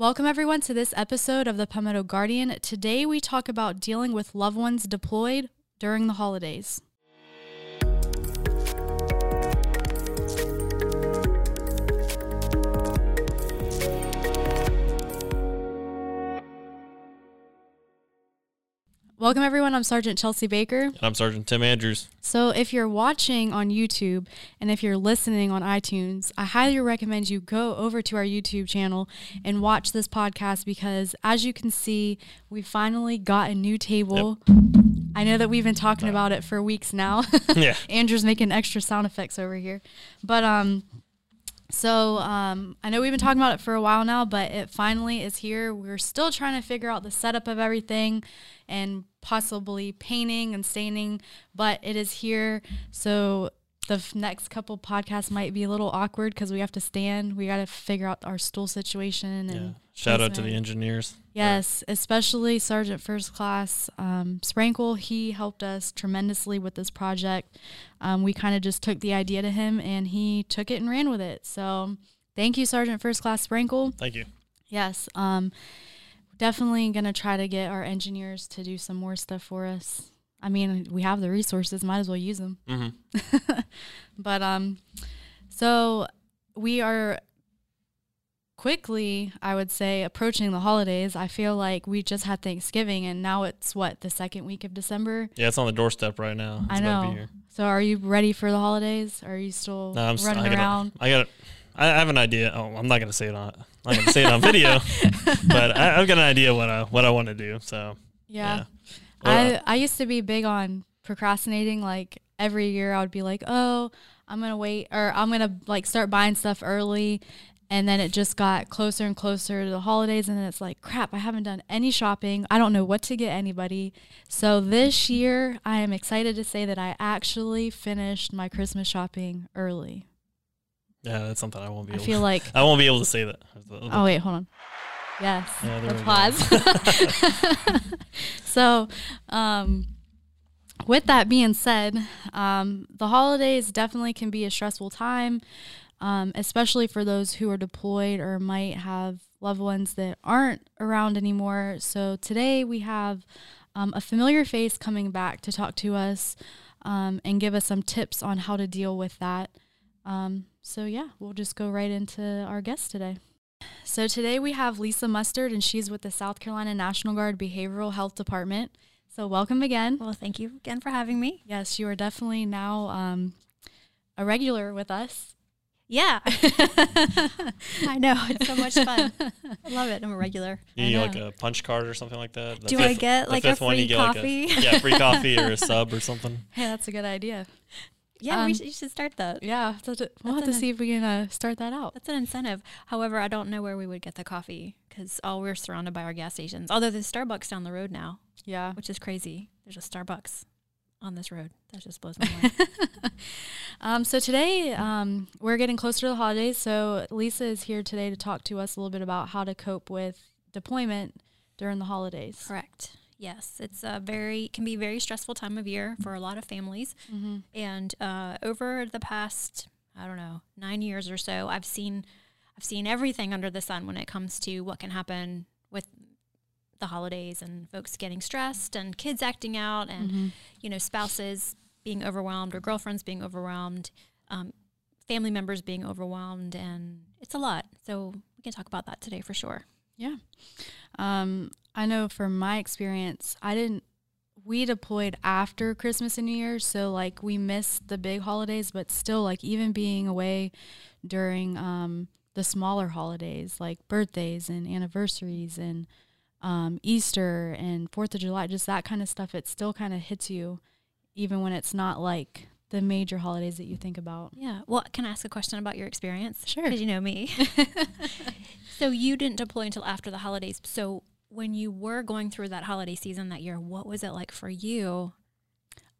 Welcome, everyone, to this episode of the Palmetto Guardian. Today, we talk about dealing with loved ones deployed during the holidays. Welcome, everyone. I'm Sergeant Chelsea Baker. And I'm Sergeant Tim Andrews. So, if you're watching on YouTube and if you're listening on iTunes, I highly recommend you go over to our YouTube channel and watch this podcast because, as you can see, we finally got a new table. Yep. I know that we've been talking about it for weeks now. yeah. Andrew's making extra sound effects over here. But, um, so um, I know we've been talking about it for a while now, but it finally is here. We're still trying to figure out the setup of everything and possibly painting and staining, but it is here. So the f- next couple podcasts might be a little awkward because we have to stand. We got to figure out our stool situation. And yeah. shout out to the engineers. Yes, especially Sergeant First Class um, Sprankle. He helped us tremendously with this project. Um, we kind of just took the idea to him, and he took it and ran with it. So thank you, Sergeant First Class Sprankle. Thank you. Yes. Um, definitely going to try to get our engineers to do some more stuff for us. I mean, we have the resources, might as well use them. Mm-hmm. but um, so we are quickly, I would say, approaching the holidays. I feel like we just had Thanksgiving, and now it's what the second week of December. Yeah, it's on the doorstep right now. It's I know. So, are you ready for the holidays? Are you still no, I'm running st- I gotta, around? I got. I have an idea. Oh, I'm not gonna say it on. I'm not gonna say it on video, but I, have got an idea what I what I want to do. So yeah. yeah. I I used to be big on procrastinating. Like every year, I would be like, "Oh, I'm gonna wait," or "I'm gonna like start buying stuff early," and then it just got closer and closer to the holidays, and then it's like, "Crap! I haven't done any shopping. I don't know what to get anybody." So this year, I am excited to say that I actually finished my Christmas shopping early. Yeah, that's something I won't be. I feel like I won't be able to say that. Oh wait, hold on. Yes. Yeah, applause. so, um, with that being said, um, the holidays definitely can be a stressful time, um, especially for those who are deployed or might have loved ones that aren't around anymore. So, today we have um, a familiar face coming back to talk to us um, and give us some tips on how to deal with that. Um, so, yeah, we'll just go right into our guest today. So today we have Lisa Mustard, and she's with the South Carolina National Guard Behavioral Health Department. So welcome again. Well, thank you again for having me. Yes, you are definitely now um, a regular with us. Yeah. I know. It's so much fun. I love it. I'm a regular. You need like a punch card or something like that? The Do fifth, I get like a free coffee? Like a, yeah, free coffee or a sub or something. Hey, that's a good idea. Yeah, um, we should, you should start that. Yeah, we'll have to see if we can uh, start that out. That's an incentive. However, I don't know where we would get the coffee because all we're surrounded by our gas stations. Although there's Starbucks down the road now. Yeah, which is crazy. There's a Starbucks on this road. That just blows my mind. um, so today um, we're getting closer to the holidays. So Lisa is here today to talk to us a little bit about how to cope with deployment during the holidays. Correct. Yes, it's a very can be a very stressful time of year for a lot of families, mm-hmm. and uh, over the past I don't know nine years or so, I've seen I've seen everything under the sun when it comes to what can happen with the holidays and folks getting stressed and kids acting out and mm-hmm. you know spouses being overwhelmed or girlfriends being overwhelmed, um, family members being overwhelmed, and it's a lot. So we can talk about that today for sure. Yeah. Um, I know from my experience, I didn't. We deployed after Christmas and New Year's, so like we missed the big holidays, but still, like even being away during um, the smaller holidays, like birthdays and anniversaries and um, Easter and Fourth of July, just that kind of stuff, it still kind of hits you, even when it's not like the major holidays that you think about. Yeah. Well, can I ask a question about your experience? Sure. Because you know me. so you didn't deploy until after the holidays. So when you were going through that holiday season that year, what was it like for you?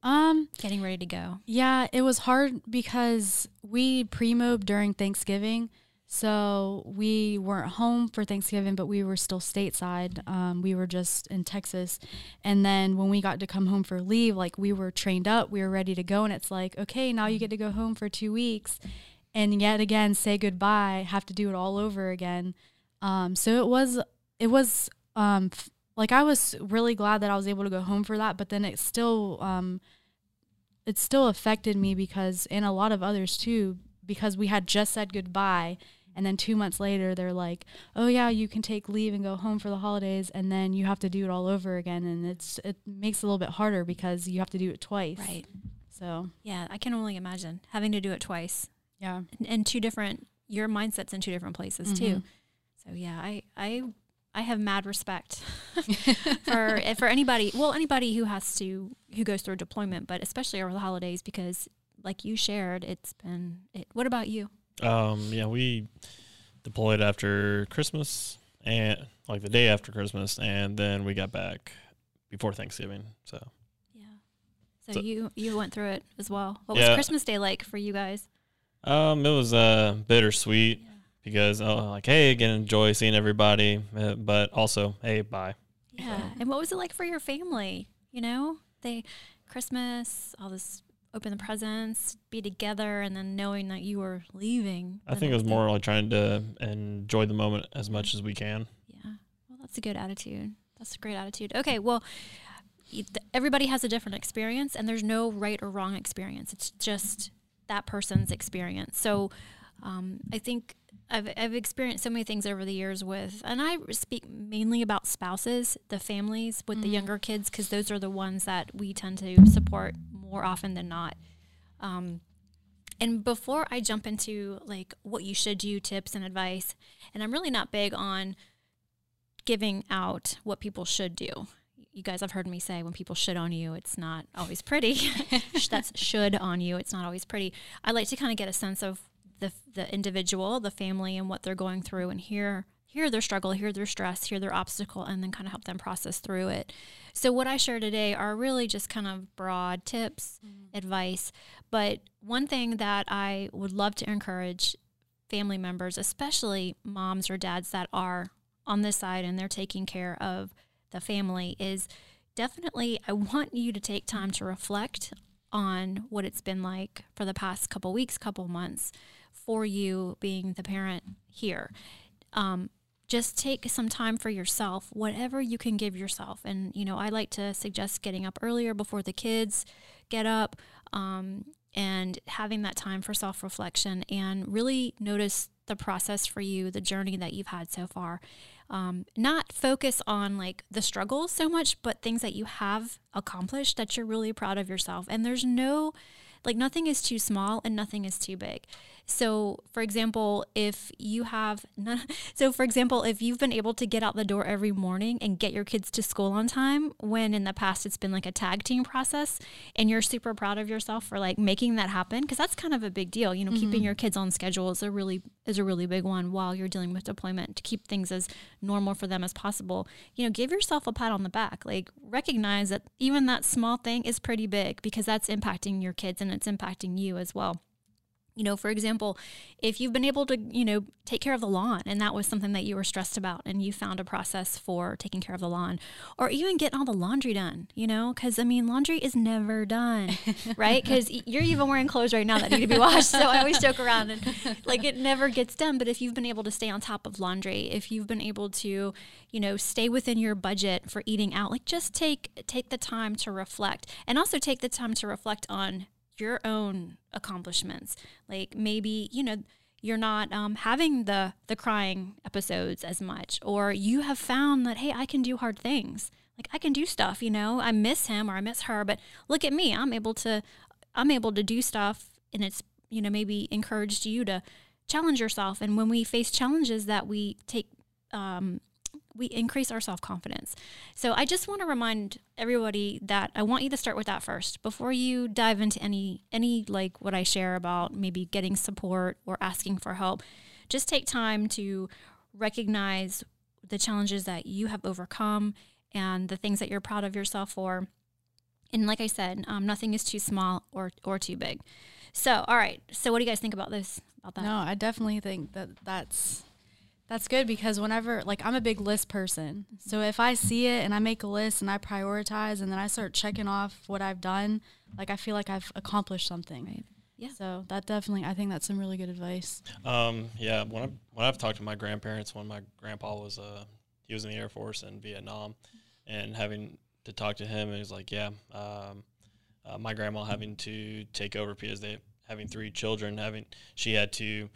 Um, getting ready to go. Yeah, it was hard because we pre-mob during Thanksgiving. So we weren't home for Thanksgiving, but we were still stateside. Um, we were just in Texas. And then when we got to come home for leave, like we were trained up, we were ready to go. And it's like, okay, now you get to go home for two weeks and yet again say goodbye, have to do it all over again. Um, so it was it was um, f- like I was really glad that I was able to go home for that, but then it still um, it still affected me because and a lot of others too because we had just said goodbye and then two months later they're like oh yeah you can take leave and go home for the holidays and then you have to do it all over again and it's it makes it a little bit harder because you have to do it twice Right. so Yeah, I can only imagine having to do it twice yeah and, and two different your mindset's in two different places too. Mhm. So yeah, I I I have mad respect for for anybody. Well, anybody who has to who goes through a deployment, but especially over the holidays because, like you shared, it's been. It, what about you? Um, yeah, we deployed after Christmas and like the day after Christmas, and then we got back before Thanksgiving. So Yeah. So, So- you you went through it as well. What was Christmas Day like for you guys? um, it was uh bittersweet yeah. because oh, like hey, again, enjoy seeing everybody, uh, but also hey, bye. Yeah. And what was it like for your family? You know, they Christmas, all this open the presents, be together, and then knowing that you were leaving. I think it was day. more like trying to enjoy the moment as much as we can. Yeah. Well, that's a good attitude. That's a great attitude. Okay. Well, everybody has a different experience, and there's no right or wrong experience. It's just that person's experience. So, um, I think I've I've experienced so many things over the years with, and I speak mainly about spouses, the families with the Mhm. younger kids, because those are the ones that we tend to support more often than not. Um, and before I jump into like what you should do, tips and advice, and I'm really not big on giving out what people should do. You guys have heard me say when people should on you, it's not always pretty. That's should on you, it's not always pretty. I like to kind of get a sense of the the individual, the family, and what they're going through, and hear hear their struggle, hear their stress, hear their obstacle, and then kind of help them process through it. So what I share today are really just kind of broad tips, advice. But one thing that I would love to encourage family members, especially moms or dads that are on this side and they're taking care of the family, is definitely I want you to take time to reflect on what it's been like for the past couple weeks, couple months for you being the parent here. Um, just take some time for yourself, whatever you can give yourself. And, you know, I like to suggest getting up earlier before the kids get up um, and having that time for self reflection and really notice the process for you, the journey that you've had so far. Um, not focus on like the struggles so much, but things that you have accomplished that you're really proud of yourself. And there's no, like, nothing is too small and nothing is too big. So, for example, if you have, none, so for example, if you've been able to get out the door every morning and get your kids to school on time, when in the past it's been like a tag team process, and you're super proud of yourself for like making that happen, because that's kind of a big deal. You know, keeping mm-hmm. your kids on schedule is a really is a really big one while you're dealing with deployment to keep things as normal for them as possible. You know, give yourself a pat on the back. Like recognize that even that small thing is pretty big because that's impacting your kids and it's impacting you as well. You know, for example, if you've been able to, you know, take care of the lawn and that was something that you were stressed about and you found a process for taking care of the lawn or even getting all the laundry done, you know, because I mean, laundry is never done, right? Because you're even wearing clothes right now that need to be washed. So I always joke around and like it never gets done. But if you've been able to stay on top of laundry, if you've been able to, you know, stay within your budget for eating out, like just take take the time to reflect and also take the time to reflect on your own accomplishments. Like maybe, you know, you're not um, having the the crying episodes as much, or you have found that hey, I can do hard things. Like I can do stuff. You know, I miss him or I miss her, but look at me. I'm able to, I'm able to do stuff, and it's you know maybe encouraged you to challenge yourself. And when we face challenges, that we take um, we increase our self confidence. So I just want to remind everybody that I want you to start with that first before you dive into any any like what I share about maybe getting support or asking for help. Just take time to recognize the challenges that you have overcome and the things that you're proud of yourself for. And like I said, um, nothing is too small or or too big. So, all right. So, what do you guys think about this? About that? No, I definitely think that that's that's good because whenever like I'm a big list person. So if I see it and I make a list and I prioritize and then I start checking off what I've done, like I feel like I've accomplished something. Right. Yeah. So that definitely, I think that's some really good advice. Um, yeah. When I when I've talked to my grandparents, when my grandpa was uh he was in the Air Force in Vietnam, and having to talk to him, and he's like, yeah, um, uh, my grandma having to take over because they having three children, having she had to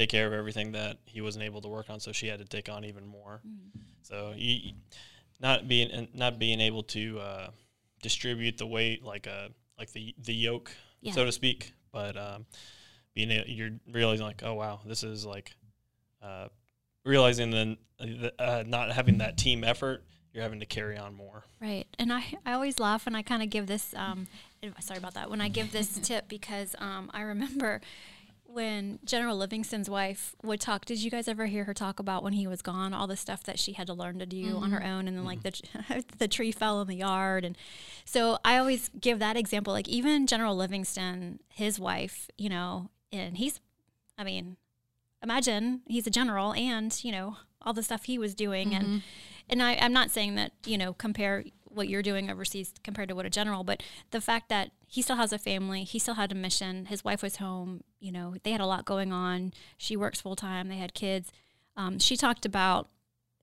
take care of everything that he wasn't able to work on, so she had to take on even more. Mm-hmm. So you, not being not being able to uh, distribute the weight like a uh, like the the yoke, yeah. so to speak, but um, being a, you're realizing like, oh wow, this is like uh, realizing then uh, not having that team effort you're having to carry on more. Right. And I, I always laugh when I kind of give this, um, sorry about that, when I give this tip because um, I remember when General Livingston's wife would talk, did you guys ever hear her talk about when he was gone, all the stuff that she had to learn to do mm-hmm. on her mm-hmm. own, and then like mm-hmm. the the tree fell in the yard, and so I always give that example. Like even General Livingston, his wife, you know, and he's, I mean, imagine he's a general, and you know all the stuff he was doing, mm-hmm. and and I, I'm not saying that you know compare what you're doing overseas compared to what a general, but the fact that he still has a family, he still had a mission. His wife was home. You know, they had a lot going on. She works full time. They had kids. Um, she talked about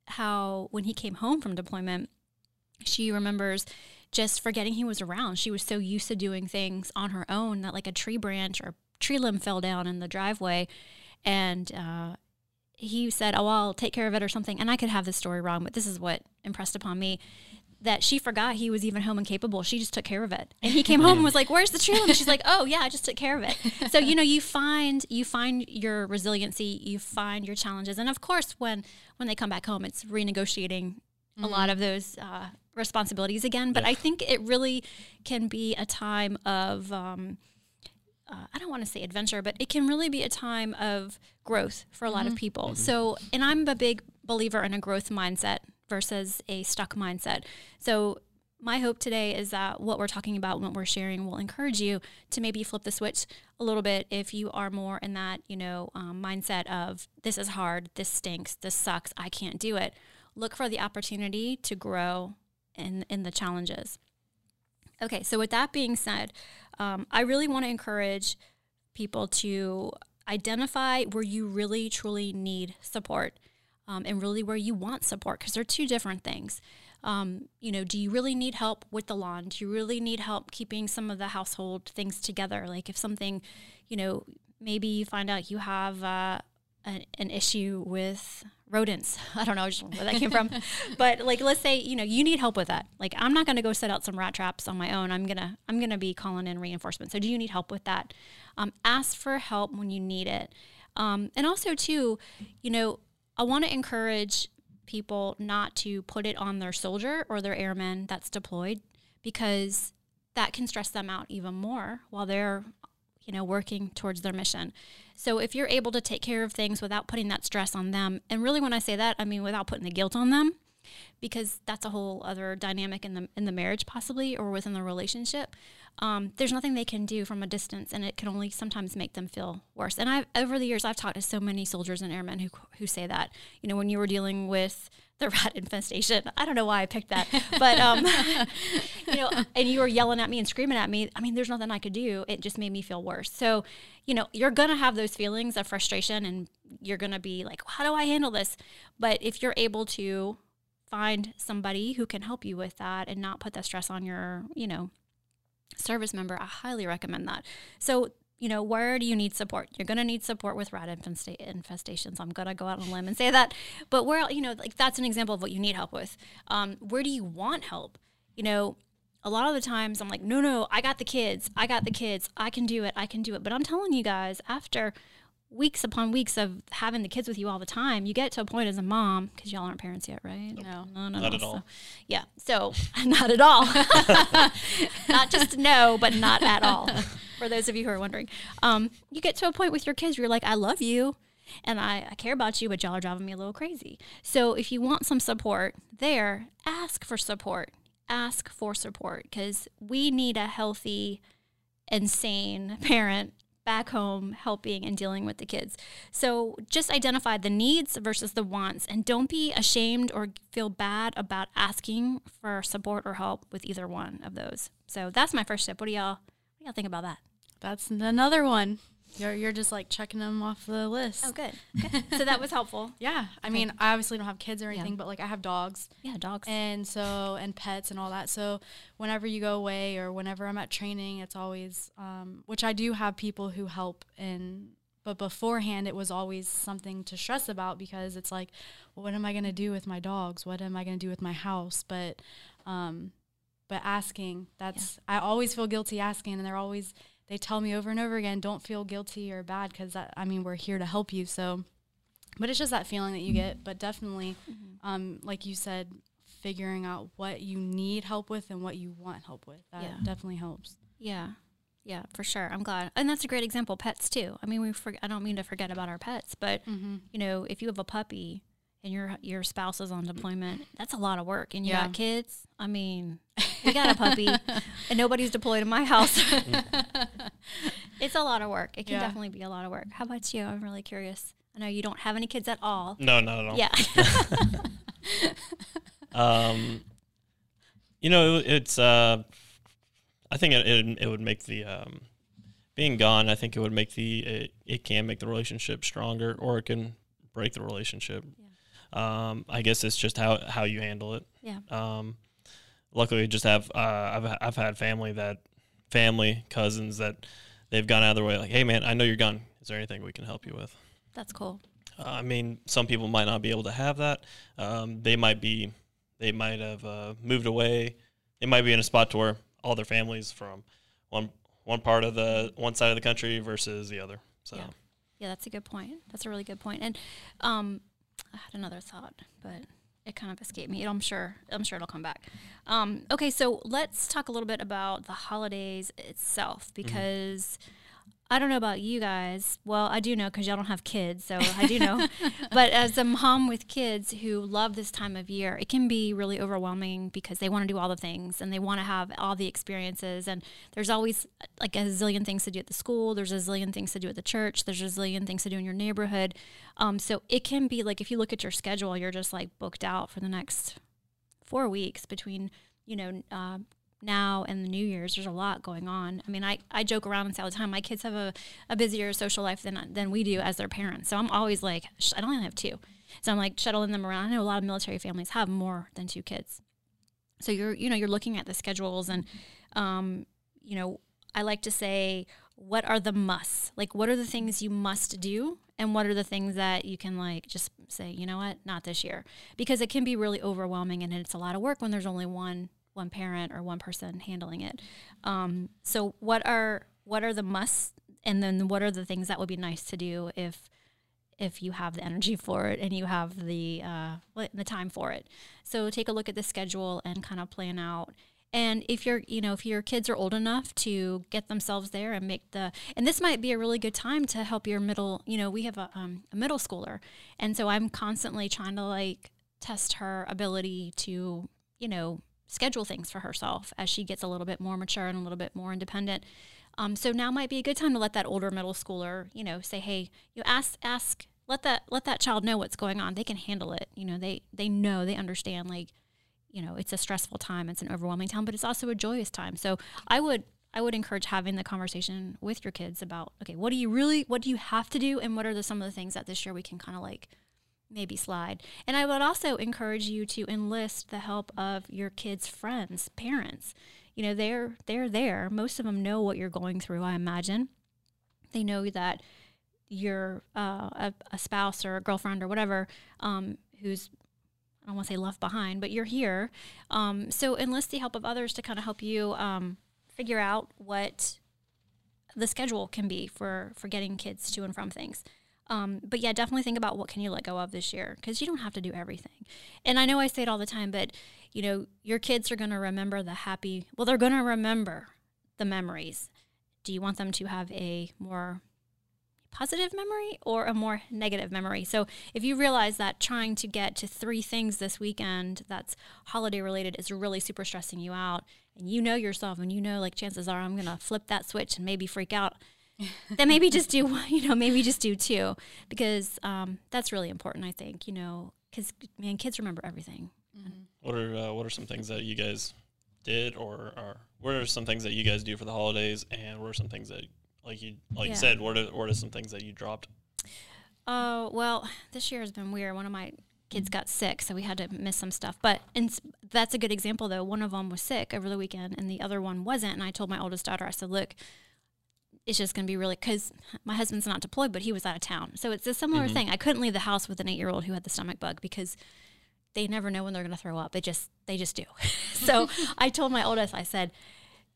how when he came home from deployment, she remembers just forgetting he was around. She was so used to doing things on her own that like a tree branch or tree limb fell down in the driveway, and uh, he said, "Oh, I'll take care of it" or something. And I could have this story wrong, but this is what impressed upon me that she forgot he was even home and capable. She just took care of it. And he came home and was like, "Where's the tree limb?" She's like, "Oh yeah, I just took care of it." So you know, you find you find your resiliency, you find your challenges, and of course, when when they come back home, it's renegotiating mm-hmm. a lot of those uh, responsibilities again. But yeah. I think it really can be a time of. Um, uh, I don't want to say adventure, but it can really be a time of growth for a lot mm-hmm. of people. Mm-hmm. So, and I'm a big believer in a growth mindset versus a stuck mindset. So, my hope today is that what we're talking about, what we're sharing, will encourage you to maybe flip the switch a little bit if you are more in that, you know, um, mindset of this is hard, this stinks, this sucks, I can't do it. Look for the opportunity to grow in in the challenges. Okay, so with that being said, um, I really want to encourage people to identify where you really truly need support um, and really where you want support because they're two different things. Um, you know, do you really need help with the lawn? Do you really need help keeping some of the household things together? Like if something, you know, maybe you find out you have uh, an, an issue with rodents. I don't know where that came from, but like let's say you know you need help with that. Like I'm not going to go set out some rat traps on my own. I'm gonna I'm gonna be calling in reinforcement. So do you need help with that? Um, ask for help when you need it, um, and also too, you know, I want to encourage people not to put it on their soldier or their airman that's deployed because that can stress them out even more while they're you know working towards their mission. So if you're able to take care of things without putting that stress on them, and really when I say that, I mean without putting the guilt on them, because that's a whole other dynamic in the in the marriage possibly or within the relationship. Um, there's nothing they can do from a distance, and it can only sometimes make them feel worse. And I've over the years I've talked to so many soldiers and airmen who who say that you know when you were dealing with the rat infestation. I don't know why I picked that, but um, you know, and you were yelling at me and screaming at me. I mean, there's nothing I could do. It just made me feel worse. So, you know, you're gonna have those feelings of frustration, and you're gonna be like, "How do I handle this?" But if you're able to find somebody who can help you with that and not put that stress on your, you know, service member, I highly recommend that. So you know, where do you need support? You're going to need support with rat infesta- infestations. I'm going to go out on a limb and say that. But where, you know, like that's an example of what you need help with. Um, where do you want help? You know, a lot of the times I'm like, no, no, I got the kids. I got the kids. I can do it. I can do it. But I'm telling you guys, after weeks upon weeks of having the kids with you all the time, you get to a point as a mom because y'all aren't parents yet, right? Nope. No, no, no, not at all. So, yeah, so not at all. not just no, but not at all. For those of you who are wondering, um, you get to a point with your kids where you're like, I love you. And I, I care about you, but y'all are driving me a little crazy. So if you want some support there, ask for support. Ask for support because we need a healthy and sane parent back home helping and dealing with the kids. So just identify the needs versus the wants and don't be ashamed or feel bad about asking for support or help with either one of those. So that's my first tip. What do y'all what do y'all think about that? That's another one. You're you're just like checking them off the list. Oh, good. Okay. so that was helpful. Yeah, I mean, I obviously don't have kids or anything, yeah. but like I have dogs. Yeah, dogs. And so and pets and all that. So whenever you go away or whenever I'm at training, it's always um, which I do have people who help in. But beforehand, it was always something to stress about because it's like, well, what am I going to do with my dogs? What am I going to do with my house? But, um, but asking, that's yeah. I always feel guilty asking, and they're always they tell me over and over again, don't feel guilty or bad because I mean, we're here to help you. So, but it's just that feeling that you get. But definitely, mm-hmm. um, like you said, figuring out what you need help with and what you want help with. That yeah. definitely helps. Yeah. Yeah, for sure. I'm glad. And that's a great example. Pets too. I mean, we for, I don't mean to forget about our pets, but mm-hmm. you know, if you have a puppy, and your your spouse is on deployment, that's a lot of work. And you yeah. got kids. I mean, we got a puppy, and nobody's deployed in my house. it's a lot of work. It can yeah. definitely be a lot of work. How about you? I'm really curious. I know you don't have any kids at all. No, not at all. Yeah. um, you know, it's. Uh, I think it, it, it would make the um, being gone. I think it would make the it, it can make the relationship stronger, or it can break the relationship. Yeah. Um, I guess it's just how how you handle it. Yeah. Um, luckily, just have uh, I've I've had family that family cousins that they've gone out of their way like, hey man, I know you're gone. Is there anything we can help you with? That's cool. Uh, I mean, some people might not be able to have that. Um, they might be, they might have uh, moved away. They might be in a spot to where all their families from one one part of the one side of the country versus the other. So. Yeah. Yeah, that's a good point. That's a really good point. And um, I had another thought, but it kind of escaped me. I'm sure. I'm sure it'll come back. Um, okay, so let's talk a little bit about the holidays itself mm-hmm. because. Mm-hmm I don't know about you guys. Well, I do know because y'all don't have kids, so I do know. but as a mom with kids who love this time of year, it can be really overwhelming because they want to do all the things and they want to have all the experiences. And there's always like a zillion things to do at the school. There's a zillion things to do at the church. There's a zillion things to do in your neighborhood. Um, so it can be like if you look at your schedule, you're just like booked out for the next four weeks between you know uh, now and the New Year's, there's a lot going on. I mean, I, I joke around and say all the time, my kids have a, a busier social life than, than we do as their parents. So I'm always like, I don't even have two. So I'm like shuttling them around. I know a lot of military families have more than two kids. So you're, you know, you're looking at the schedules and, um, you know, I like to say, what are the musts? Like, what are the things you must do? And what are the things that you can, like, just say, you know what, not this year? Because it can be really overwhelming and it's a lot of work when there's only one one parent or one person handling it. Um, so what are what are the musts, and then what are the things that would be nice to do if if you have the energy for it and you have the uh, the time for it. So take a look at the schedule and kind of plan out. And if you're, you know, if your kids are old enough to get themselves there and make the, and this might be a really good time to help your middle, you know, we have a, um, a middle schooler. And so I'm constantly trying to like test her ability to, you know, schedule things for herself as she gets a little bit more mature and a little bit more independent. Um, so now might be a good time to let that older middle schooler, you know, say, hey, you ask, ask, let that let that child know what's going on. They can handle it. You know, they they know, they understand. Like, you know, it's a stressful time, it's an overwhelming time, but it's also a joyous time. So I would I would encourage having the conversation with your kids about, okay, what do you really, what do you have to do, and what are the some of the things that this year we can kind of like maybe slide. And I would also encourage you to enlist the help of your kids' friends, parents. You know, they're they're there. Most of them know what you're going through, I imagine. They know that you're uh, a, a, spouse or a girlfriend or whatever um, who's I don't want to say left behind, but you're here. Um, so enlist the help of others to kind of help you um, figure out what the schedule can be for for getting kids to and from things. Um, but yeah, definitely think about what can you let go of this year because you don't have to do everything. And I know I say it all the time, but you know, your kids are going to remember the happy. Well, they're going to remember the memories. Do you want them to have a more positive memory or a more negative memory. So if you realize that trying to get to three things this weekend that's holiday related is really super stressing you out and you know yourself and you know like chances are I'm going to flip that switch and maybe freak out then maybe just do you know maybe just do two because um, that's really important i think you know because man kids remember everything mm-hmm. what are uh, what are some things that you guys did or, or what are some things that you guys do for the holidays and what are some things that like you like yeah. you said, what are what are some things that you dropped? Oh uh, well, this year has been weird. One of my kids got sick, so we had to miss some stuff. But and that's a good example though. One of them was sick over the weekend, and the other one wasn't. And I told my oldest daughter, I said, "Look, it's just going to be really because my husband's not deployed, but he was out of town, so it's a similar mm-hmm. thing. I couldn't leave the house with an eight-year-old who had the stomach bug because they never know when they're going to throw up. They just they just do. so I told my oldest, I said,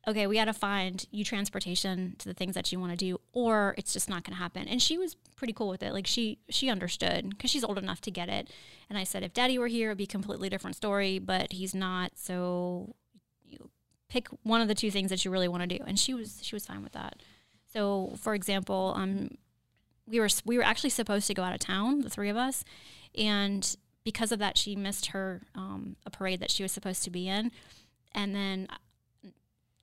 okay, we got to find you transportation to the things that you want to do, or it's just not going to happen. And she was pretty cool with it. Like she she understood because she's old enough to get it. And I said, if Daddy were here, it'd be a completely different story. But he's not, so you pick one of the two things that you really want to do. And she was she was fine with that. So, for example, um, we were we were actually supposed to go out of town, the three of us, and because of that, she missed her um, a parade that she was supposed to be in, and then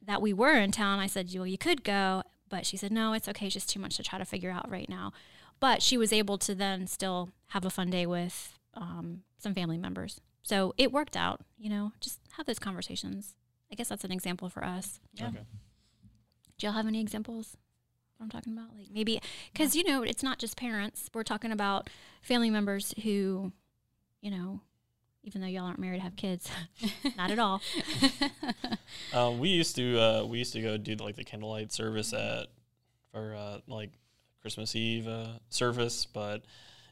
that we were in town, I said, well, you could go. But she said, no, it's okay. It's just too much to try to figure out right now. But she was able to then still have a fun day with um, some family members. So it worked out, you know, just have those conversations. I guess that's an example for us. Yeah. Okay. Do y'all have any examples? I'm talking about? Like maybe, because, you know, it's not just parents. We're talking about family members who, you know, even though y'all aren't married, have kids. Not at all. um, we used to uh, we used to go do like the candlelight service at for uh, like Christmas Eve uh, service, but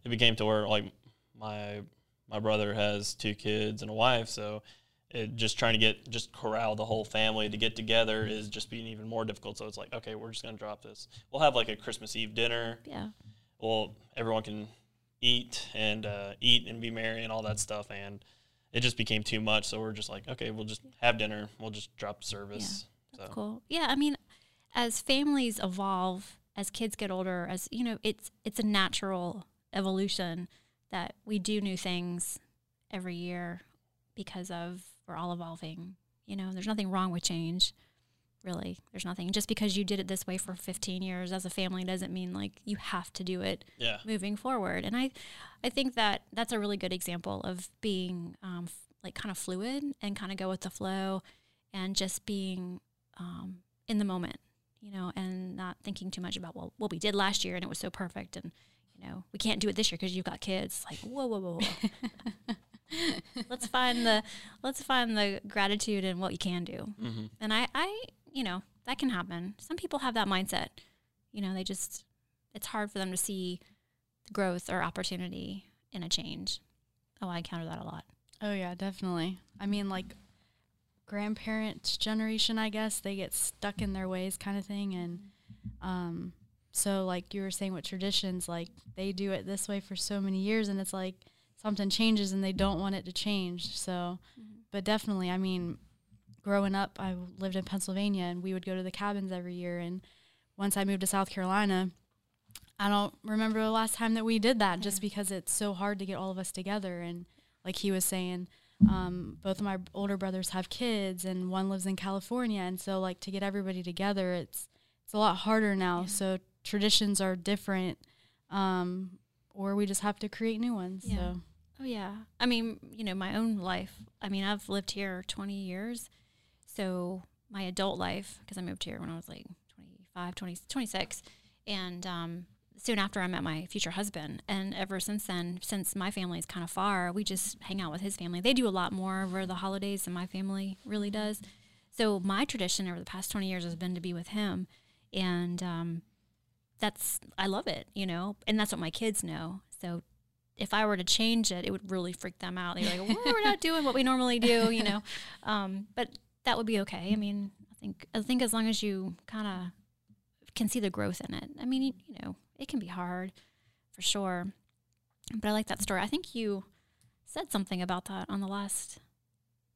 it became to where like my my brother has two kids and a wife, so it just trying to get just corral the whole family to get together is just being even more difficult. So it's like, okay, we're just gonna drop this. We'll have like a Christmas Eve dinner. Yeah. Well, everyone can eat and uh, eat and be merry and all that stuff. And it just became too much. So we're just like, okay, we'll just have dinner. We'll just drop service. Yeah, that's so. cool. Yeah, I mean, as families evolve, as kids get older, as you know, it's it's a natural evolution that we do new things every year because of we're all evolving. You know, there's nothing wrong with change really. There's nothing. Just because you did it this way for 15 years as a family doesn't mean like you have to do it yeah. moving forward. And I, I think that that's a really good example of being um, f- like kind of fluid and kind of go with the flow and just being um, in the moment, you know, and not thinking too much about, well, what we did last year and it was so perfect. And, you know, we can't do it this year because you've got kids. Like, whoa, whoa, whoa, whoa. let's find the let's find the gratitude in what you can do. Mm-hmm. And I, I you know, that can happen. Some people have that mindset. You know, they just, it's hard for them to see growth or opportunity in a change. Oh, I encounter that a lot. Oh, yeah, definitely. I mean, like, grandparents' generation, I guess, they get stuck in their ways kind of thing. And um, so, like you were saying with traditions, like, they do it this way for so many years, and it's like something changes and they don't want it to change. So, mm-hmm. but definitely, I mean, growing up, I lived in Pennsylvania and we would go to the cabins every year. And once I moved to South Carolina, I don't remember the last time that we did that just because it's so hard to get all of us together. And like he was saying, um, both of my older brothers have kids and one lives in California. And so like to get everybody together, it's, it's a lot harder now. Yeah. So traditions are different. Um, or we just have to create new ones. Yeah. So. Oh yeah. I mean, you know, my own life. I mean, I've lived here 20 years so my adult life, because I moved here when I was like 25, 20, 26, and um, soon after I met my future husband. And ever since then, since my family is kind of far, we just hang out with his family. They do a lot more over the holidays than my family really does. So my tradition over the past 20 years has been to be with him. And um, that's, I love it, you know, and that's what my kids know. So if I were to change it, it would really freak them out. They're like, well, we're not doing what we normally do, you know. Um, but that would be okay. I mean, I think I think as long as you kind of can see the growth in it. I mean, you, you know, it can be hard for sure. But I like that story. I think you said something about that on the last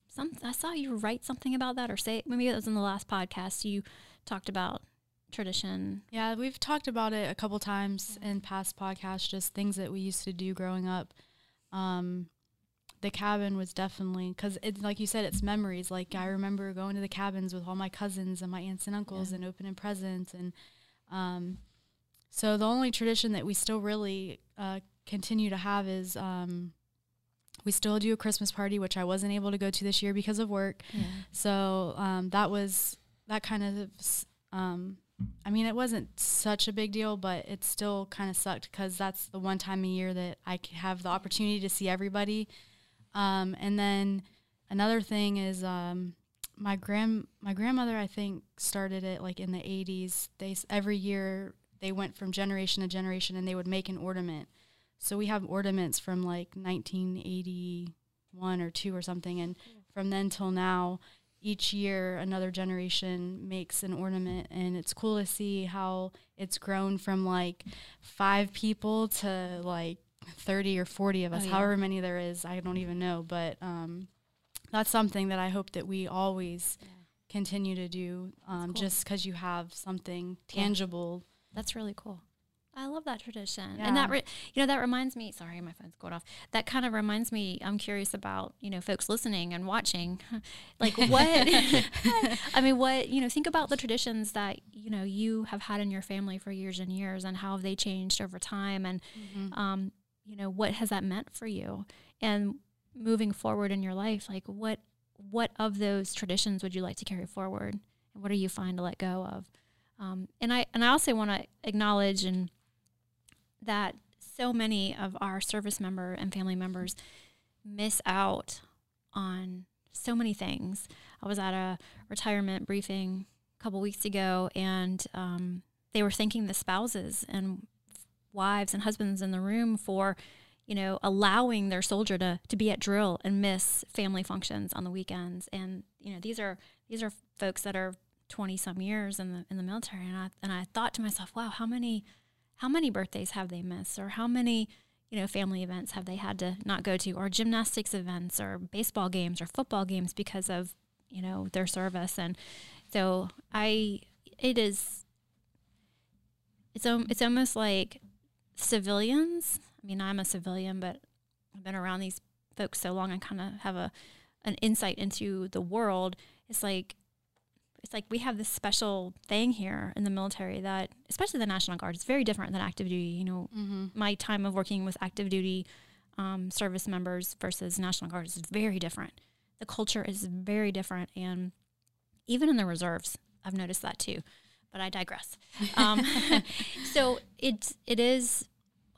some I saw you write something about that or say maybe it was in the last podcast you talked about tradition. Yeah, we've talked about it a couple times in past podcasts, just things that we used to do growing up. Um, the cabin was definitely because it's like you said, it's memories. Like I remember going to the cabins with all my cousins and my aunts and uncles yeah. and opening presents, and um, so the only tradition that we still really uh, continue to have is um, we still do a Christmas party, which I wasn't able to go to this year because of work. Yeah. So um, that was that kind of um, I mean, it wasn't such a big deal, but it still kind of sucked because that's the one time a year that I have the opportunity to see everybody. Um, and then another thing is um, my grand my grandmother I think started it like in the 80s. They every year they went from generation to generation and they would make an ornament. So we have ornaments from like 1981 or 2 or something and from then till now each year another generation makes an ornament and it's cool to see how it's grown from like 5 people to like 30 or 40 of us, oh, yeah. however many there is, I don't even know, but um that's something that I hope that we always yeah. continue to do. Um, cool. Just because you have something tangible. Yeah. That's really cool. I love that tradition, yeah. and that re- you know that reminds me. Sorry, my phone's going off. That kind of reminds me. I'm curious about you know folks listening and watching, like what I mean, what you know. Think about the traditions that you know you have had in your family for years and years, and how have they changed over time, and mm-hmm. um, you know what has that meant for you, and moving forward in your life, like what what of those traditions would you like to carry forward, and what are you fine to let go of? Um, and I and I also want to acknowledge and that so many of our service member and family members miss out on so many things. I was at a retirement briefing a couple weeks ago, and um, they were thanking the spouses and wives and husbands in the room for you know, allowing their soldier to to be at drill and miss family functions on the weekends. And you know, these are these are folks that are twenty some years in the in the military. And I and I thought to myself, wow, how many how many birthdays have they missed, or how many you know family events have they had to not go to, or gymnastics events, or baseball games, or football games because of you know their service. And so I, it is. It's um, it's almost like civilians I mean, I'm a civilian, but I've been around these folks so long, I kind of have a an insight into the world. It's like it's like we have this special thing here in the military that, especially the National Guard, is very different than active duty. You know, mm-hmm. my time of working with active duty um, service members versus National Guard is very different. The culture is very different, and even in the reserves, I've noticed that too. But I digress. Um, so it it is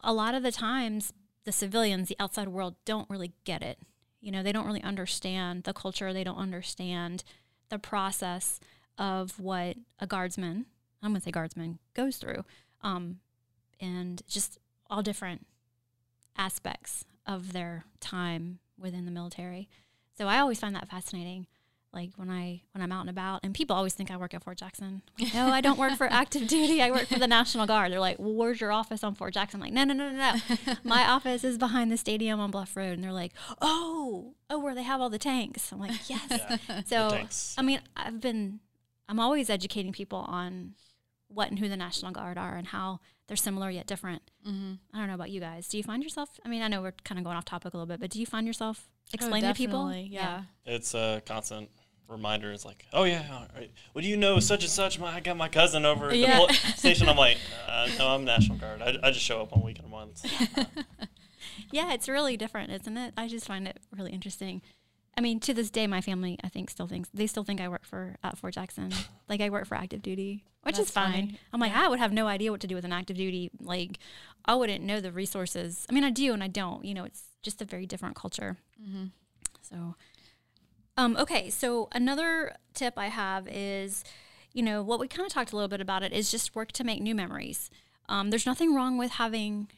a lot of the times the civilians, the outside world, don't really get it. You know, they don't really understand the culture. They don't understand the process of what a guardsman, I'm going to say guardsman, goes through. Um, and just all different aspects of their time within the military. So I always find that fascinating like when I when I'm out and about, and people always think I work at Fort Jackson. no, I don't work for active duty. I work for the National Guard. They're like, well, "Where's your office on Fort Jackson?" I'm like, "No, no, no, no, no. My office is behind the stadium on Bluff Road." And they're like, "Oh, oh, where they have all the tanks." I'm like, "Yes." Yeah, so I mean, I've been, I'm always educating people on what and who the National Guard are and how they're similar yet different. Mm-hmm. I don't know about you guys. Do you find yourself? I mean, I know we're kind of going off topic a little bit, but do you find yourself oh, explaining oh, to people? Yeah. yeah. It's a constant reminder is like, oh yeah, all right. Well, do you know such and such? My, I got my cousin over at yeah. the station. I'm like, uh, no, I'm National Guard. I, I just show up on weekend ones. yeah, it's really different, isn't it? I just find it really interesting. I mean, to this day, my family, I think, still thinks they still think I work for at Fort Jackson. like I work for active duty, which That's is fine. Funny. I'm like, yeah. I would have no idea what to do with an active duty. Like, I wouldn't know the resources. I mean, I do and I don't. You know, it's just a very different culture. Mm-hmm. So, um, okay, so another tip I have is, you know, what we kind of talked a little bit about it is just work to make new memories. Um, there's nothing wrong with having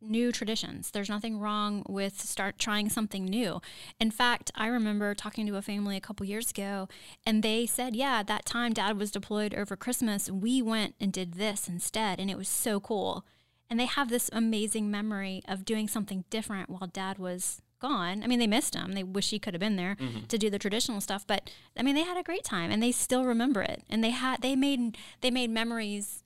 new traditions. There's nothing wrong with start trying something new. In fact, I remember talking to a family a couple years ago and they said, "Yeah, that time dad was deployed over Christmas, we went and did this instead and it was so cool." And they have this amazing memory of doing something different while dad was gone. I mean, they missed him. They wish he could have been there mm-hmm. to do the traditional stuff, but I mean, they had a great time and they still remember it. And they had they made they made memories,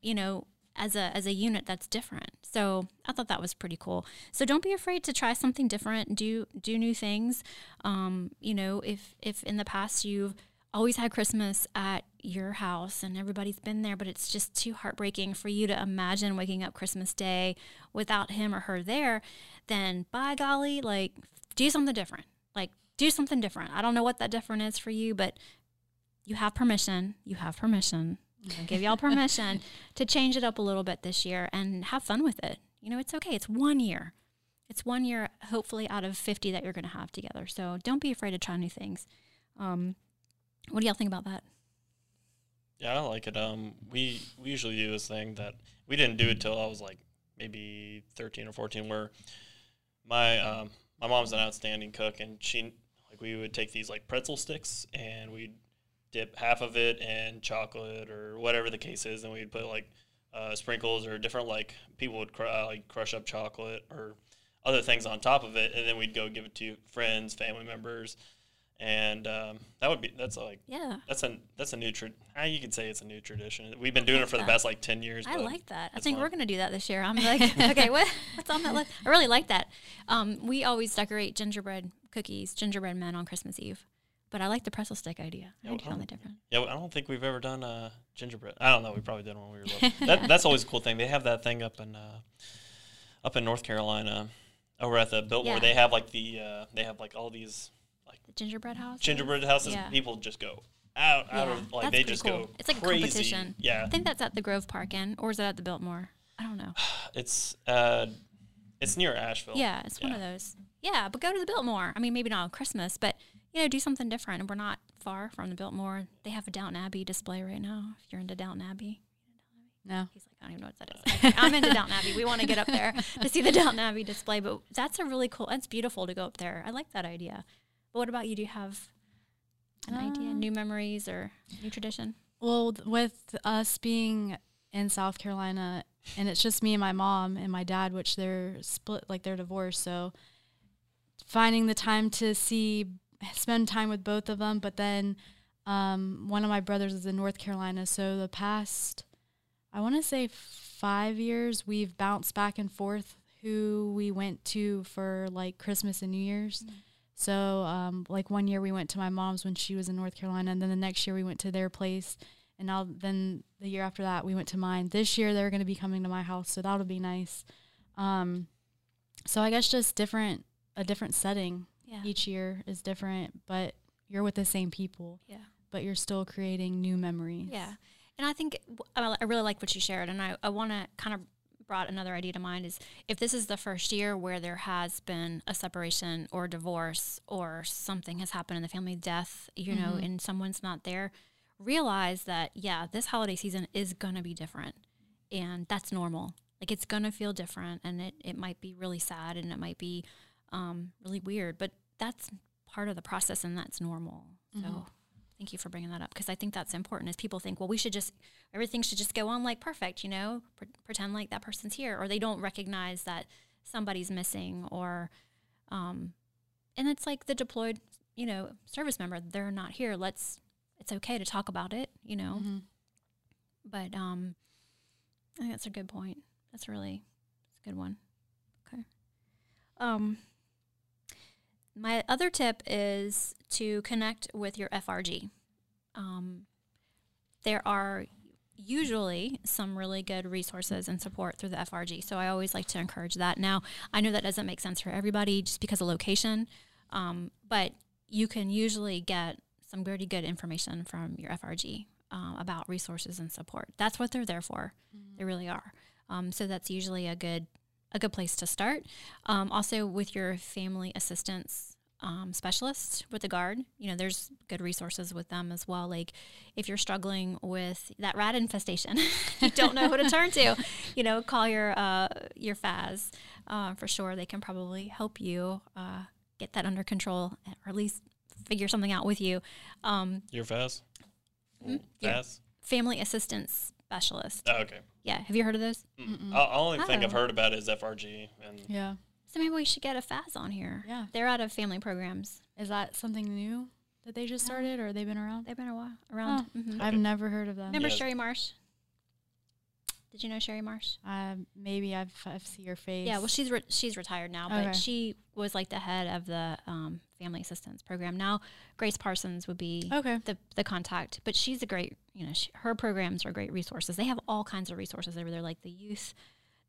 you know, as a as a unit that's different. So I thought that was pretty cool. So don't be afraid to try something different. Do do new things. Um, you know, if if in the past you've always had Christmas at your house and everybody's been there, but it's just too heartbreaking for you to imagine waking up Christmas Day without him or her there, then by golly, like do something different. Like do something different. I don't know what that different is for you, but you have permission. You have permission I'll give y'all permission to change it up a little bit this year and have fun with it. You know, it's okay. It's one year. It's one year, hopefully, out of 50 that you're going to have together. So don't be afraid to try new things. Um, what do y'all think about that? Yeah, I like it. Um, we we usually do this thing that we didn't do it till I was like maybe thirteen or fourteen, where my um, my mom's an outstanding cook, and she like we would take these like pretzel sticks and we'd dip half of it in chocolate or whatever the case is, and we'd put like uh, sprinkles or different like people would cr- uh, like crush up chocolate or other things on top of it, and then we'd go give it to friends, family members and um, that would be that's like yeah that's a that's a new tra- how you could say it's a new tradition we've been doing it for that. the past like 10 years i like that i think fun. we're going to do that this year i'm like okay what, what's on that list i really like that um, we always decorate gingerbread cookies gingerbread men on christmas eve but I like the pretzel stick idea. Yeah, I do something different. Yeah, I don't think we've ever done uh, gingerbread. I don't know. We probably did when we were little. that, that's always a cool thing. They have that thing up in uh, up in North Carolina, over at the Biltmore. Yeah. They have like the uh, they have like all these gingerbread house. Gingerbread houses. Yeah. People just go out, out yeah, of like they just cool. go. It's like crazy. a competition. Yeah. I think that's at the Grove Park Inn, or is it at the Biltmore? I don't know. it's uh, it's near Asheville. Yeah, it's yeah. one of those. Yeah, but go to the Biltmore. I mean, maybe not on Christmas, but you know, do something different. And we're not far from the Biltmore. They have a Downton Abbey display right now. If you're into Downton Abbey. No. He's like, I don't even know what that is. I'm into Downton Abbey. We want to get up there to see the Downton Abbey display, but that's a really cool. It's beautiful to go up there. I like that idea. But what about you? Do you have an uh, idea, new memories or new tradition? Well, with us being in South Carolina, and it's just me and my mom and my dad, which they're split, like they're divorced. So finding the time to see, spend time with both of them. But then um, one of my brothers is in North Carolina. So the past, I want to say five years, we've bounced back and forth who we went to for like Christmas and New Year's. Mm-hmm. So, um, like one year we went to my mom's when she was in North Carolina, and then the next year we went to their place, and now then the year after that we went to mine. This year they're going to be coming to my house, so that'll be nice. Um, so I guess just different a different setting yeah. each year is different, but you're with the same people. Yeah. But you're still creating new memories. Yeah. And I think I really like what you shared, and I, I want to kind of brought another idea to mind is if this is the first year where there has been a separation or divorce or something has happened in the family death you mm-hmm. know and someone's not there realize that yeah this holiday season is going to be different and that's normal like it's going to feel different and it, it might be really sad and it might be um, really weird but that's part of the process and that's normal mm-hmm. so Thank you for bringing that up because I think that's important. Is people think, well, we should just everything should just go on like perfect, you know, Pre- pretend like that person's here, or they don't recognize that somebody's missing, or, um, and it's like the deployed, you know, service member. They're not here. Let's. It's okay to talk about it, you know. Mm-hmm. But um, I think that's a good point. That's really, that's a good one. Okay. Um. My other tip is to connect with your FRG. Um, there are usually some really good resources and support through the FRG. So I always like to encourage that. Now, I know that doesn't make sense for everybody just because of location, um, but you can usually get some pretty good information from your FRG uh, about resources and support. That's what they're there for. Mm-hmm. They really are. Um, so that's usually a good a good place to start. Um, also, with your family assistance um, specialist with the guard, you know, there's good resources with them as well. Like if you're struggling with that rat infestation, you don't know who to turn to, you know, call your uh, your FAS uh, for sure. They can probably help you uh, get that under control, or at least figure something out with you. Um, your FAS, mm-hmm. FAS, family assistance specialist. Oh, okay. Yeah. Have you heard of those? Mm. I'll, only oh. thing I've heard about is FRG. And yeah. So maybe we should get a FAS on here. Yeah. They're out of family programs. Is that something new that they just started or they've been around? They've been a while around. Oh, mm-hmm. I've never heard of them. Remember yeah. Sherry Marsh? Did you know Sherry Marsh? Um, maybe I've I've seen her face. Yeah, well, she's re- she's retired now, but okay. she was like the head of the um, family assistance program. Now, Grace Parsons would be okay. the the contact, but she's a great you know she, her programs are great resources. They have all kinds of resources over there, like the youth,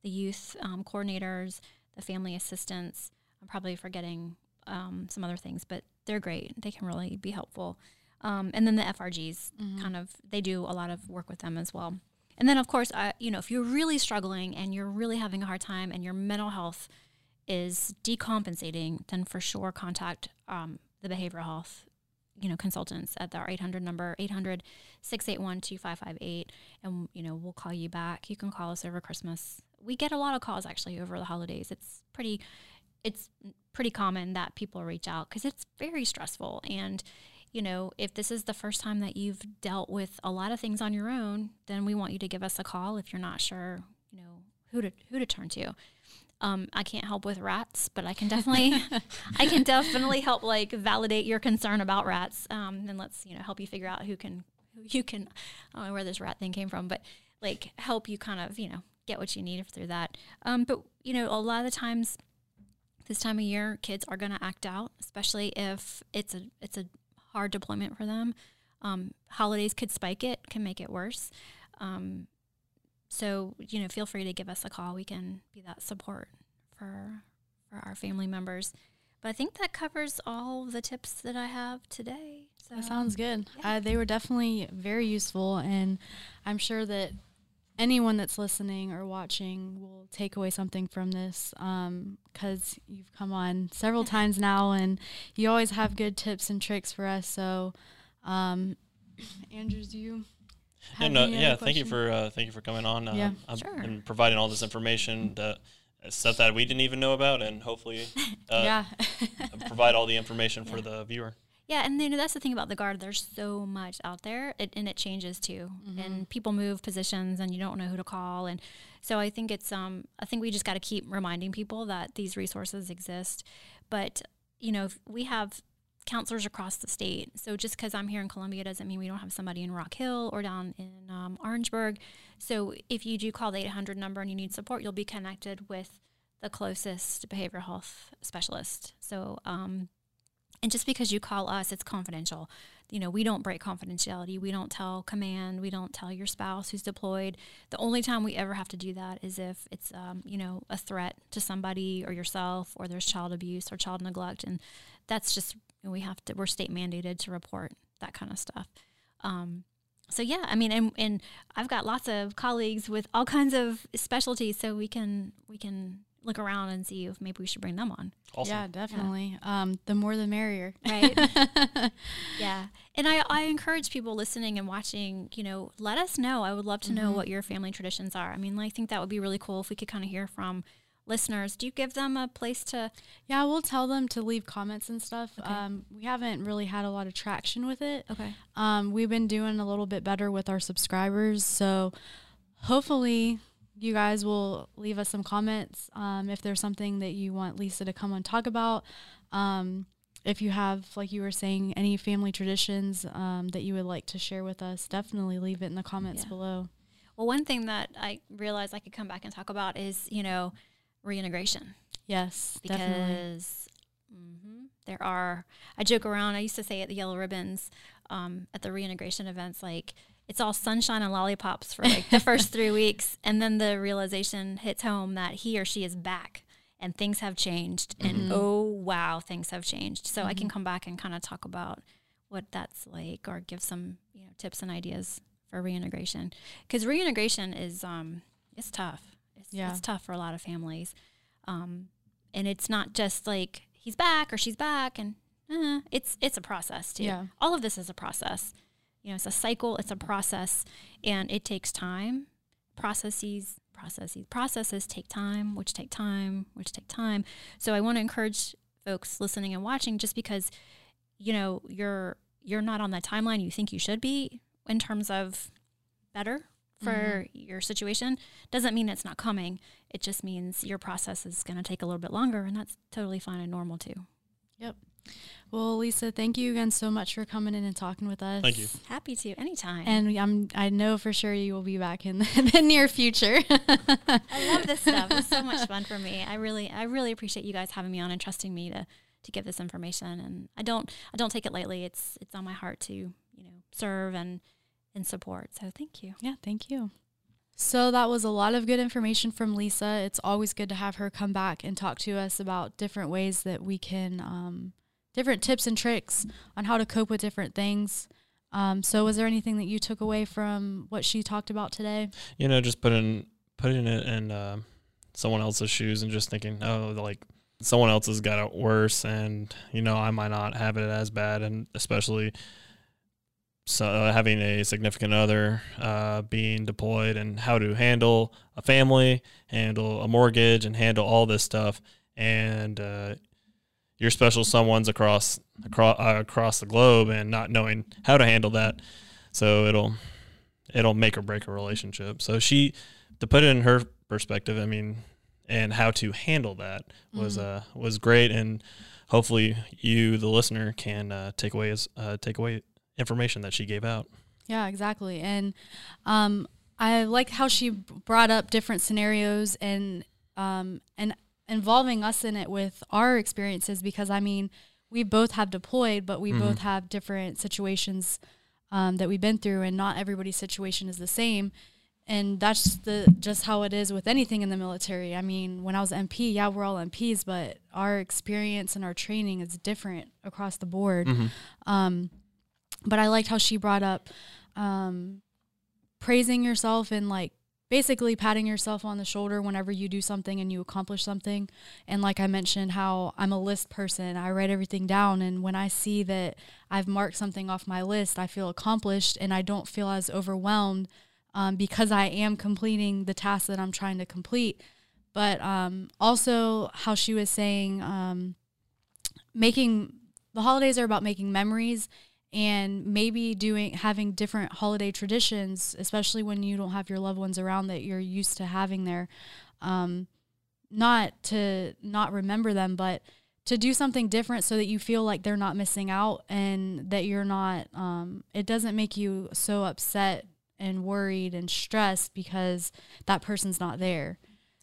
the youth um, coordinators, the family assistants. I'm probably forgetting um, some other things, but they're great. They can really be helpful. Um, and then the FRGs mm-hmm. kind of they do a lot of work with them as well. And then of course, I, you know, if you're really struggling and you're really having a hard time and your mental health is decompensating, then for sure contact um, the behavioral health you know consultants at our 800 number 800 681 2558 and you know we'll call you back. You can call us over christmas. We get a lot of calls actually over the holidays. It's pretty it's pretty common that people reach out because it's very stressful. And you know if this is the first time that you've dealt with a lot of things on your own then we want you to give us a call if you're not sure you know who to who to turn to um, I can't help with rats, but I can definitely, I can definitely help like validate your concern about rats, um, and let's you know help you figure out who can, who you can, I don't know where this rat thing came from, but like help you kind of you know get what you need through that. Um, but you know a lot of the times, this time of year, kids are going to act out, especially if it's a it's a hard deployment for them. Um, holidays could spike it, can make it worse. Um, so, you know, feel free to give us a call. We can be that support for for our family members. But I think that covers all the tips that I have today. So, that sounds good. Yeah. Uh, they were definitely very useful, and I'm sure that anyone that's listening or watching will take away something from this because um, you've come on several times now, and you always have good tips and tricks for us. So, um, Andrews, do you and uh, yeah, thank you for uh, thank you for coming on uh, yeah, um, sure. and providing all this information that uh, stuff that we didn't even know about, and hopefully, uh, yeah, provide all the information for the viewer. Yeah, and you know that's the thing about the guard. There's so much out there, it, and it changes too. Mm-hmm. And people move positions, and you don't know who to call. And so I think it's um I think we just got to keep reminding people that these resources exist. But you know, we have counselors across the state. So just because I'm here in Columbia doesn't mean we don't have somebody in Rock Hill or down in um, Orangeburg. So if you do call the 800 number and you need support, you'll be connected with the closest behavioral health specialist. So, um, and just because you call us, it's confidential. You know, we don't break confidentiality. We don't tell command. We don't tell your spouse who's deployed. The only time we ever have to do that is if it's, um, you know, a threat to somebody or yourself, or there's child abuse or child neglect, and that's just and we have to we're state mandated to report that kind of stuff. Um, so yeah i mean and, and i've got lots of colleagues with all kinds of specialties so we can we can look around and see if maybe we should bring them on. Awesome. yeah definitely. Yeah. Um, the more the merrier. Right. Yeah. And I, I encourage people listening and watching you know let us know. I would love to mm-hmm. know what your family traditions are. I mean i think that would be really cool if we could kind of hear from listeners, do you give them a place to? Yeah, we'll tell them to leave comments and stuff. Okay. Um, we haven't really had a lot of traction with it. Okay. Um, we've been doing a little bit better with our subscribers, so hopefully you guys will leave us some comments um, if there's something that you want Lisa to come and talk about. Um, if you have, like you were saying, any family traditions um, that you would like to share with us, definitely leave it in the comments yeah. below. Well, one thing that I realized I could come back and talk about is, you know, reintegration. Yes, because mm-hmm, there are. I joke around. I used to say at the Yellow Ribbons um, at the reintegration events, like it's all sunshine and lollipops for like the first three weeks, and then the realization hits home that he or she is back and things have changed, mm-hmm. and oh wow, things have changed. So mm-hmm. I can mm-hmm. come back and kind of talk about what that's like, or give some you know tips and ideas for reintegration, because reintegration is um it's tough it's, yeah. it's tough for a lot of families. Um, and it's not just like he's back or she's back and uh, it's it's a process too. Yeah. All of this is a process. You know, it's a cycle, it's a process and it takes time. Processes, processes, processes take time, which take time, which take time. So I want to encourage folks listening and watching just because you know, you're you're not on that timeline you think you should be in terms of better for mm-hmm. your situation doesn't mean it's not coming. It just means your process is going to take a little bit longer, and that's totally fine and normal too. Yep. Well, Lisa, thank you again so much for coming in and talking with us. Thank you. Happy to anytime. And I'm I know for sure you will be back in the, the near future. I love this stuff. It's so much fun for me. I really I really appreciate you guys having me on and trusting me to to give this information. And I don't I don't take it lightly. It's it's on my heart to you know serve and and support. So thank you. Yeah, thank you. So that was a lot of good information from Lisa. It's always good to have her come back and talk to us about different ways that we can um, different tips and tricks on how to cope with different things. Um, so, was there anything that you took away from what she talked about today? You know, just putting putting it in uh, someone else's shoes and just thinking, oh, like someone else has got it worse, and you know, I might not have it as bad, and especially so uh, having a significant other uh, being deployed and how to handle a family, handle a mortgage, and handle all this stuff, and uh, your special someone's across across uh, across the globe and not knowing how to handle that. So it'll it'll make or break a relationship. So she to put it in her perspective, I mean, and how to handle that was mm-hmm. uh was great and hopefully you the listener can uh, take away as uh, take away information that she gave out. Yeah, exactly. And um I like how she brought up different scenarios and um and involving us in it with our experiences because I mean, we both have deployed, but we mm-hmm. both have different situations um, that we've been through, and not everybody's situation is the same. And that's the just how it is with anything in the military. I mean, when I was MP, yeah, we're all MPs, but our experience and our training is different across the board. Mm-hmm. Um, but I liked how she brought up um, praising yourself and like basically patting yourself on the shoulder whenever you do something and you accomplish something. And like I mentioned, how I'm a list person, I write everything down. And when I see that I've marked something off my list, I feel accomplished and I don't feel as overwhelmed um, because I am completing the task that I'm trying to complete. But um, also, how she was saying, um, making the holidays are about making memories and maybe doing having different holiday traditions especially when you don't have your loved ones around that you're used to having there um, not to not remember them but to do something different so that you feel like they're not missing out and that you're not um, it doesn't make you so upset and worried and stressed because that person's not there.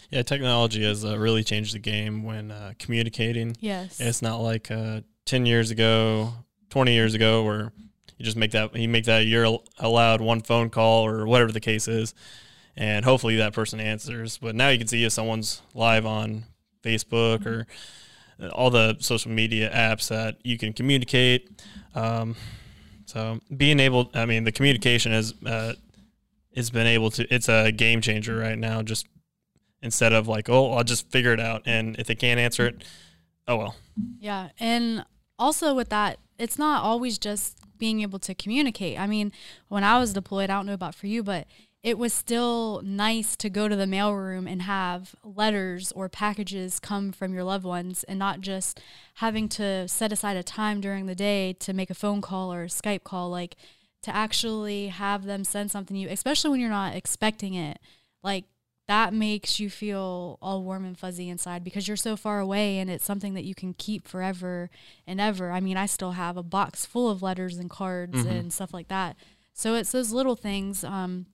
Yeah technology has uh, really changed the game when uh, communicating. Yes. It's not like uh, 10 years ago 20 years ago where you just make that you make that you're allowed one phone call or whatever the case is. And hopefully that person answers. But now you can see if someone's live on facebook or all the social media apps that you can communicate. Um, so being able i mean the communication has uh, has been able to it's a game changer right now just instead of like oh i'll just figure it out. And if they can't answer it oh well. Yeah. And also with that it's not always just being able to communicate. I mean, when I was deployed, I don't know about for you, but it was still nice to go to the mailroom and have letters or packages come from your loved ones and not just having to set aside a time during the day to make a phone call or a Skype call like to actually have them send something to you especially when you're not expecting it like that makes you feel all warm and fuzzy inside because you're so far away and it's something that you can keep forever and ever. I mean, I still have a box full of letters and cards mm-hmm. and stuff like that. So it's those little things, um,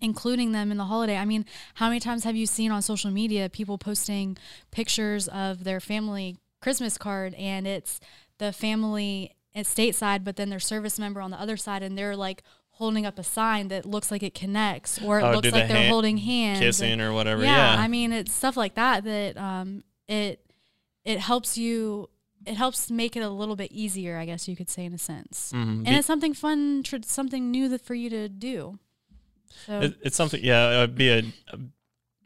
including them in the holiday. I mean, how many times have you seen on social media people posting pictures of their family Christmas card and it's the family at stateside, but then their service member on the other side and they're like holding up a sign that looks like it connects or it oh, looks like they're hand, holding hands kissing and, or whatever yeah, yeah, i mean it's stuff like that that um it it helps you it helps make it a little bit easier i guess you could say in a sense mm-hmm. and it's something fun tr- something new that for you to do so. it, it's something yeah it would be a, a,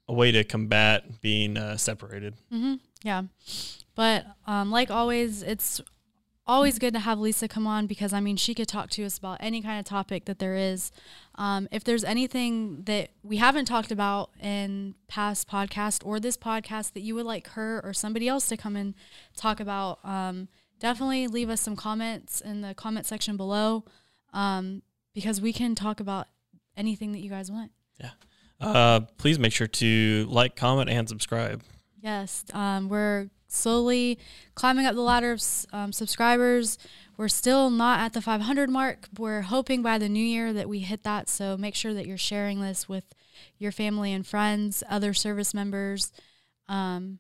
a way to combat being uh, separated mm-hmm. yeah but um, like always it's always good to have Lisa come on because I mean she could talk to us about any kind of topic that there is. Um, if there's anything that we haven't talked about in past podcast or this podcast that you would like her or somebody else to come and talk about, um, definitely leave us some comments in the comment section below um, because we can talk about anything that you guys want. Yeah. Uh, please make sure to like, comment, and subscribe. Yes, um, we're slowly climbing up the ladder of um, subscribers. We're still not at the 500 mark. We're hoping by the new year that we hit that. So make sure that you're sharing this with your family and friends, other service members. Um,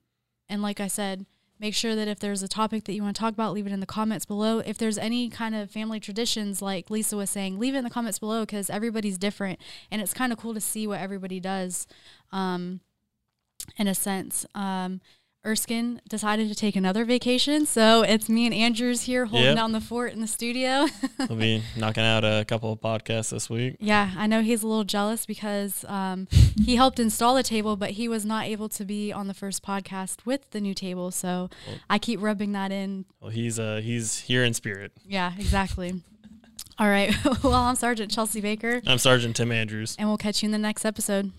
and like I said, make sure that if there's a topic that you want to talk about, leave it in the comments below. If there's any kind of family traditions, like Lisa was saying, leave it in the comments below because everybody's different. And it's kind of cool to see what everybody does um, in a sense. Um, Erskine decided to take another vacation, so it's me and Andrews here holding yep. down the fort in the studio. we'll be knocking out a couple of podcasts this week. Yeah, I know he's a little jealous because um, he helped install the table, but he was not able to be on the first podcast with the new table. So well, I keep rubbing that in. Well, he's uh, he's here in spirit. Yeah, exactly. All right. well, I'm Sergeant Chelsea Baker. I'm Sergeant Tim Andrews. And we'll catch you in the next episode.